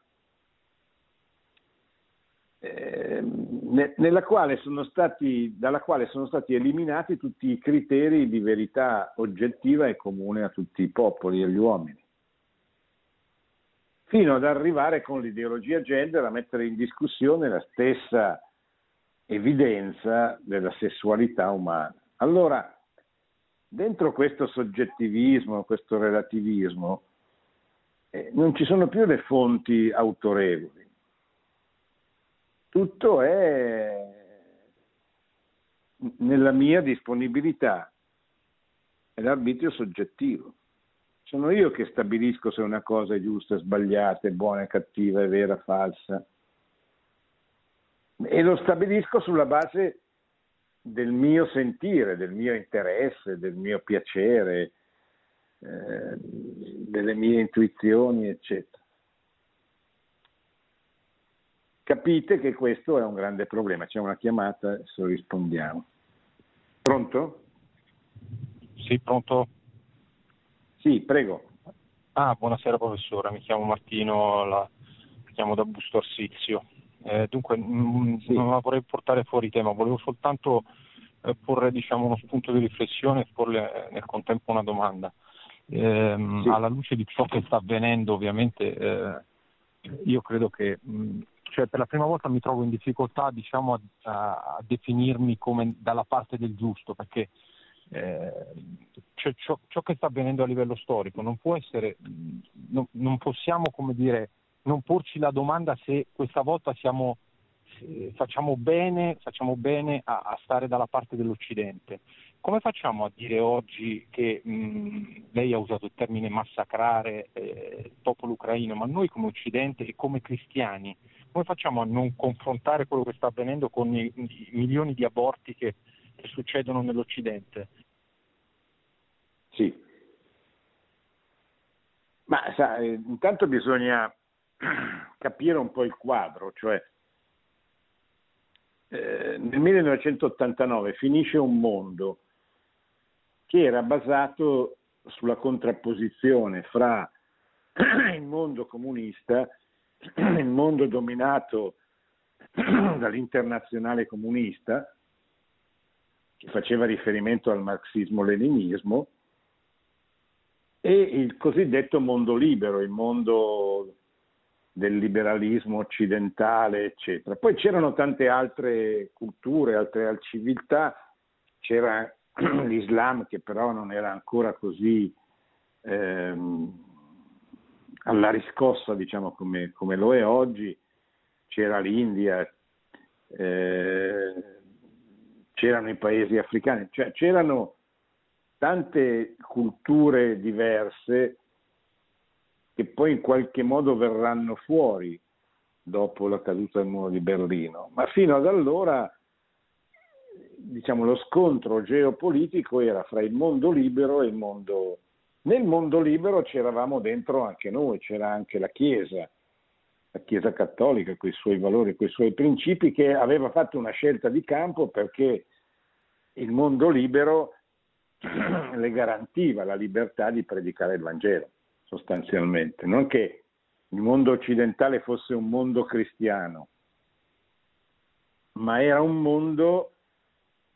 eh, nella quale stati, dalla quale sono stati eliminati tutti i criteri di verità oggettiva e comune a tutti i popoli e gli uomini, fino ad arrivare con l'ideologia gender a mettere in discussione la stessa evidenza della sessualità umana. Allora, dentro questo soggettivismo, questo relativismo, eh, non ci sono più le fonti autorevoli. Tutto è nella mia disponibilità, è l'arbitrio soggettivo. Sono io che stabilisco se una cosa è giusta, sbagliata, è buona, è cattiva, è vera, falsa e lo stabilisco sulla base del mio sentire, del mio interesse, del mio piacere, eh, delle mie intuizioni, eccetera. Capite che questo è un grande problema. C'è una chiamata, adesso rispondiamo. Pronto? Sì, pronto? Sì, prego. Ah, buonasera professore, mi chiamo Martino, la chiamo da Busto Arsizio. Eh, dunque mh, sì. non la vorrei portare fuori tema, volevo soltanto eh, porre diciamo, uno spunto di riflessione e porle eh, nel contempo una domanda. Eh, sì. Alla luce di ciò che sta avvenendo ovviamente eh, io credo che mh, cioè per la prima volta mi trovo in difficoltà diciamo, a, a, definirmi come dalla parte del giusto perché eh, cioè, ciò, ciò, che sta avvenendo a livello storico non può essere, mm, non, non possiamo dire non porci la domanda se questa volta siamo, se facciamo bene, facciamo bene a, a, stare dalla parte dell'Occidente. Come facciamo a dire oggi che mh, lei ha usato il termine massacrare eh, il popolo ucraino, ma noi come Occidente e come cristiani, come facciamo a non confrontare quello che sta avvenendo con i, i milioni di aborti che, che succedono nell'Occidente? Sì, ma sa, eh, intanto bisogna capire un po' il quadro, cioè eh, nel 1989 finisce un mondo che era basato sulla contrapposizione fra il mondo comunista, il mondo dominato dall'internazionale comunista, che faceva riferimento al marxismo-leninismo, e il cosiddetto mondo libero, il mondo del liberalismo occidentale, eccetera. Poi c'erano tante altre culture, altre civiltà, c'era l'Islam che però non era ancora così ehm, alla riscossa, diciamo, come, come, lo è oggi, c'era l'India, eh, c'erano i paesi africani, cioè c'erano tante culture diverse che poi in qualche modo verranno fuori dopo la caduta del muro di Berlino. Ma fino ad allora diciamo, lo scontro geopolitico era fra il mondo libero e il mondo... Nel mondo libero c'eravamo dentro anche noi, c'era anche la Chiesa, la Chiesa cattolica con i suoi valori, con i suoi principi, che aveva fatto una scelta di campo perché il mondo libero le garantiva la libertà di predicare il Vangelo sostanzialmente, non che il mondo occidentale fosse un mondo cristiano, ma era un mondo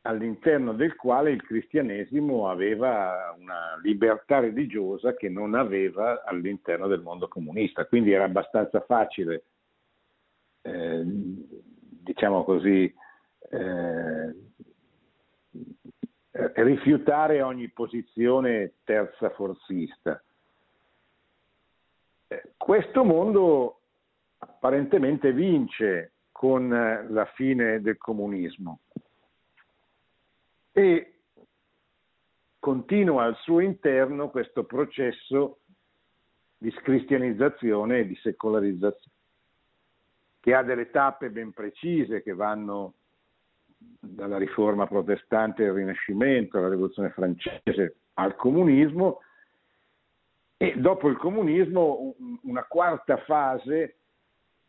all'interno del quale il cristianesimo aveva una libertà religiosa che non aveva all'interno del mondo comunista, quindi era abbastanza facile, eh, diciamo così, eh, rifiutare ogni posizione terza forzista. Questo mondo apparentemente vince con la fine del comunismo e continua al suo interno questo processo di scristianizzazione e di secolarizzazione, che ha delle tappe ben precise che vanno dalla riforma protestante al Rinascimento, alla Rivoluzione francese al comunismo, e dopo il comunismo una quarta fase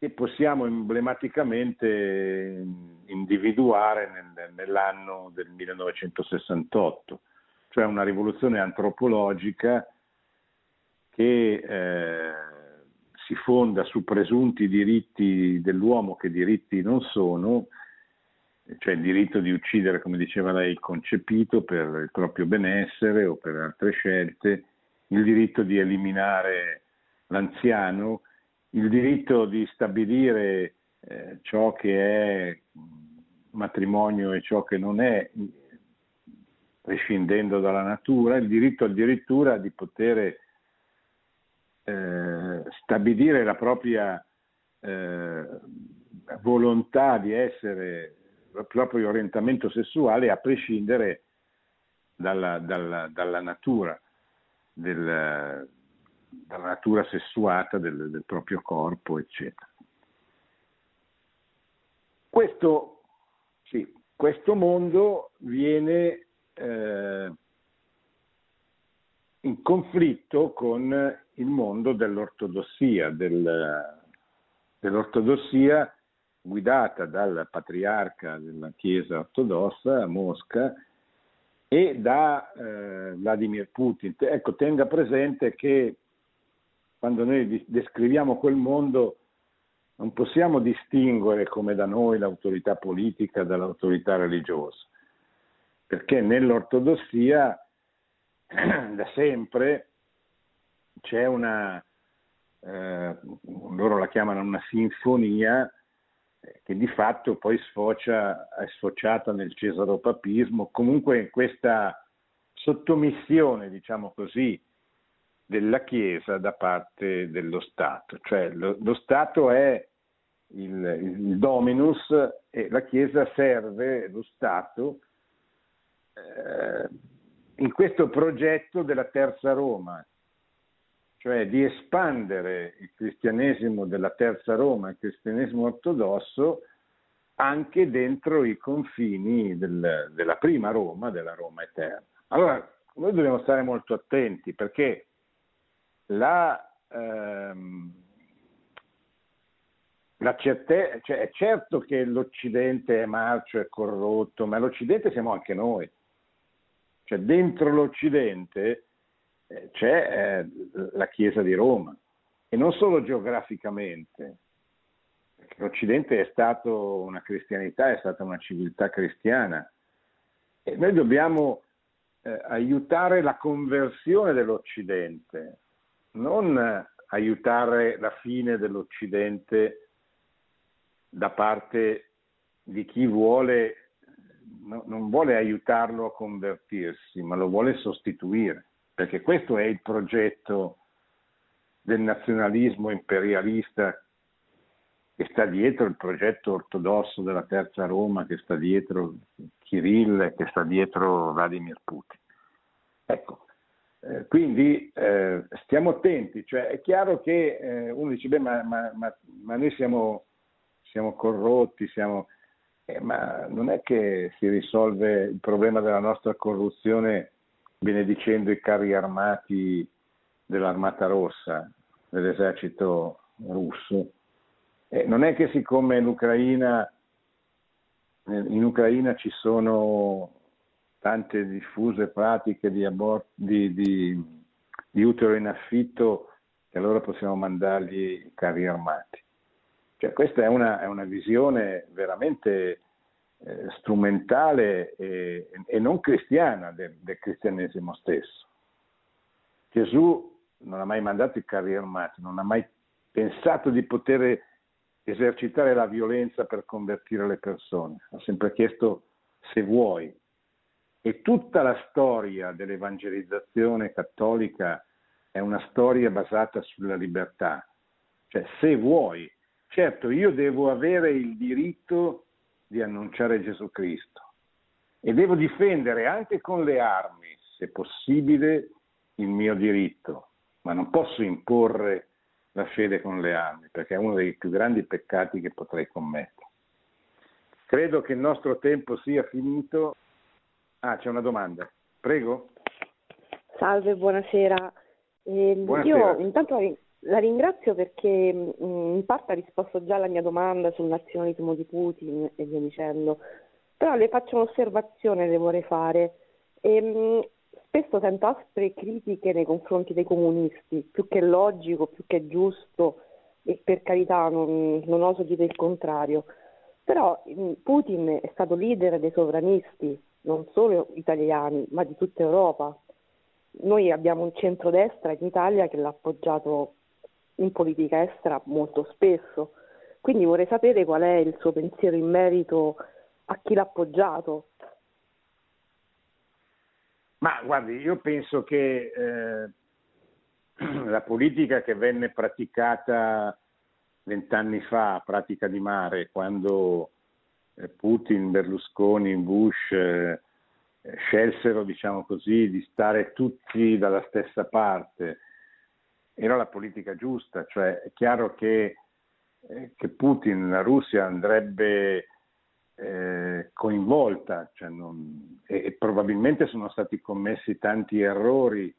che possiamo emblematicamente individuare nel, nell'anno del 1968, cioè una rivoluzione antropologica che eh, si fonda su presunti diritti dell'uomo che diritti non sono, cioè il diritto di uccidere, come diceva lei, concepito per il proprio benessere o per altre scelte, il diritto di eliminare l'anziano, il diritto di stabilire eh, ciò che è matrimonio e ciò che non è, prescindendo dalla natura, il diritto addirittura di poter eh, stabilire la propria eh, volontà di essere, il proprio orientamento sessuale a prescindere dalla, dalla, dalla natura, del, dalla natura sessuata del, del proprio corpo, eccetera. Questo, sì, questo mondo viene eh, in conflitto con il mondo dell'ortodossia, del, dell'ortodossia guidata dal patriarca della Chiesa ortodossa a Mosca e da eh, Vladimir Putin. Ecco, tenga presente che quando noi descriviamo quel mondo non possiamo distinguere come da noi l'autorità politica dall'autorità religiosa, perché nell'ortodossia da sempre c'è una, eh, loro la chiamano una sinfonia, che di fatto poi sfocia, è sfociata nel cesaropapismo, comunque in questa sottomissione, diciamo così, della Chiesa da parte dello Stato, cioè lo, lo Stato è il, il, dominus e la Chiesa serve lo Stato eh, in questo progetto della Terza Roma, cioè di espandere il cristianesimo della Terza Roma, il cristianesimo ortodosso, anche dentro i confini del, della prima Roma, della Roma eterna. Allora, noi dobbiamo stare molto attenti perché la, ehm, la certe- cioè è certo che l'Occidente è marcio e corrotto, ma l'Occidente siamo anche noi. Cioè dentro l'Occidente eh, c'è eh, la Chiesa di Roma. E non solo geograficamente, l'Occidente è stato una cristianità, è stata una civiltà cristiana. E noi dobbiamo eh, aiutare la conversione dell'Occidente, non aiutare la fine dell'Occidente da parte di chi vuole, no, non vuole aiutarlo a convertirsi, ma lo vuole sostituire, perché questo è il progetto del nazionalismo imperialista che sta dietro il progetto ortodosso della Terza Roma, che sta dietro Kirill, che sta dietro Vladimir Putin. Ecco, eh, quindi eh, stiamo attenti, cioè, è chiaro che eh, uno dice, beh, ma, ma, ma, ma noi siamo, siamo corrotti, siamo... Eh, ma non è che si risolve il problema della nostra corruzione benedicendo i carri armati dell'Armata Rossa, dell'esercito russo. Eh, non è che siccome in Ucraina, in Ucraina ci sono tante diffuse pratiche di, abort- di, di, di utero in affitto che allora possiamo mandargli i carri armati. Cioè, questa è una, è una visione veramente eh, strumentale e, e, non cristiana del, del, cristianesimo stesso. Gesù non ha mai mandato i carri armati, non ha mai pensato di poter esercitare la violenza per convertire le persone, ha sempre chiesto se vuoi, e tutta la storia dell'evangelizzazione cattolica è una storia basata sulla libertà. Cioè, se vuoi, certo, io devo avere il diritto di annunciare Gesù Cristo e devo difendere anche con le armi, se possibile, il mio diritto, ma non posso imporre la fede con le armi, perché è uno dei più grandi peccati che potrei commettere. Credo che il nostro tempo sia finito Ah, c'è una domanda. Prego. Salve, buonasera. Eh, buonasera. Io intanto La ringrazio perché mm, in parte ha risposto già alla mia domanda sul nazionalismo di Putin e via dicendo, però le faccio un'osservazione, le vorrei fare. E, mh, mm, spesso sento aspre critiche nei confronti dei comunisti, più che logico, più che giusto, e per carità non, non oso dire il contrario. Però mm, Putin è stato leader dei sovranisti, non solo italiani, ma di tutta Europa. Noi abbiamo un centrodestra in Italia che l'ha appoggiato in politica estera molto spesso. Quindi vorrei sapere qual è il suo pensiero in merito a chi l'ha appoggiato. Ma guardi, io penso che eh, la politica che venne praticata vent'anni fa, pratica di mare, quando Putin, Berlusconi, Bush eh, scelsero, diciamo così, di stare tutti dalla stessa parte, era la politica giusta, cioè è chiaro che, eh, che Putin, la Russia andrebbe eh, coinvolta cioè non, e, e, probabilmente sono stati commessi tanti errori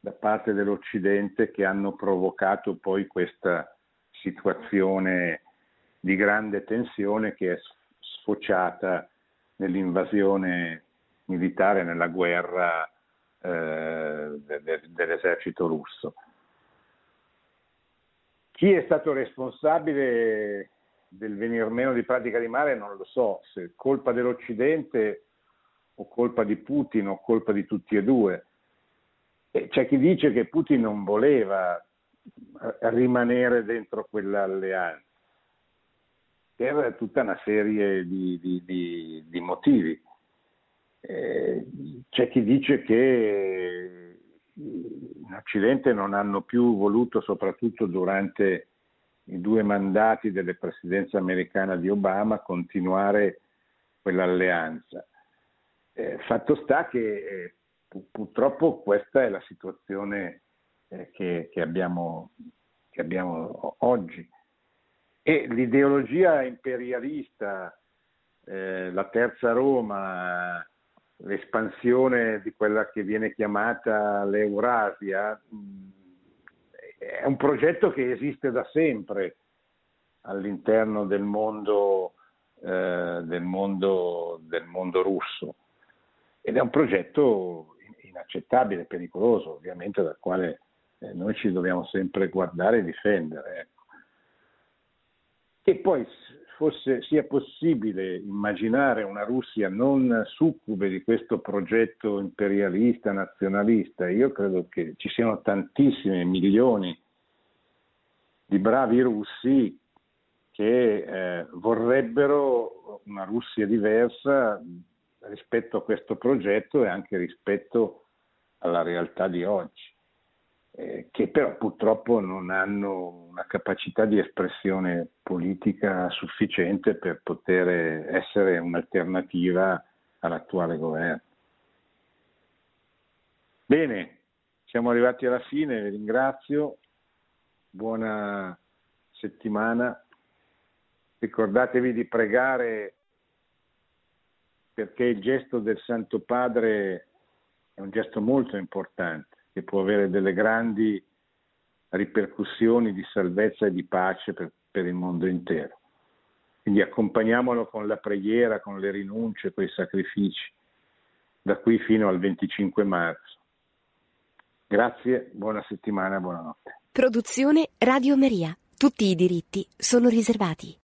da parte dell'Occidente che hanno provocato poi questa situazione di grande tensione che è sfociata nell'invasione militare, nella guerra eh, de, de, dell'esercito russo. Chi è stato responsabile del venir meno di pratica di mare non lo so, se colpa dell'Occidente o colpa di Putin o colpa di tutti e due. C'è chi dice che Putin non voleva rimanere dentro quell'alleanza per tutta una serie di, di, di, di motivi. Eh, c'è chi dice che in Occidente non hanno più voluto, soprattutto durante i due mandati delle presidenze americane di Obama, continuare quell'alleanza. Eh, fatto sta che eh, purtroppo questa è la situazione eh, che, che, abbiamo, che, abbiamo, oggi. E l'ideologia imperialista, eh, la terza Roma, l'espansione di quella che viene chiamata l'Eurasia è un progetto che esiste da sempre all'interno del mondo, eh, del mondo, del mondo russo ed è un progetto inaccettabile, pericoloso, ovviamente dal quale eh, noi ci dobbiamo sempre guardare e difendere. Ecco. E poi fosse, sia possibile immaginare una Russia non succube di questo progetto imperialista, nazionalista, io credo che ci siano tantissimi milioni di bravi russi che eh, vorrebbero una Russia diversa rispetto a questo progetto e anche rispetto alla realtà di oggi eh, che però purtroppo non hanno una capacità di espressione politica sufficiente per poter essere un'alternativa all'attuale governo. Bene, siamo arrivati alla fine, vi ringrazio, buona settimana, ricordatevi di pregare perché il gesto del Santo Padre è un gesto molto importante che può avere delle grandi ripercussioni di salvezza e di pace per, per il mondo intero. Quindi accompagniamolo con la preghiera, con le rinunce, con i sacrifici, da qui fino al 25 marzo. Grazie, buona settimana, buonanotte. Produzione Radio Maria. Tutti i diritti sono riservati.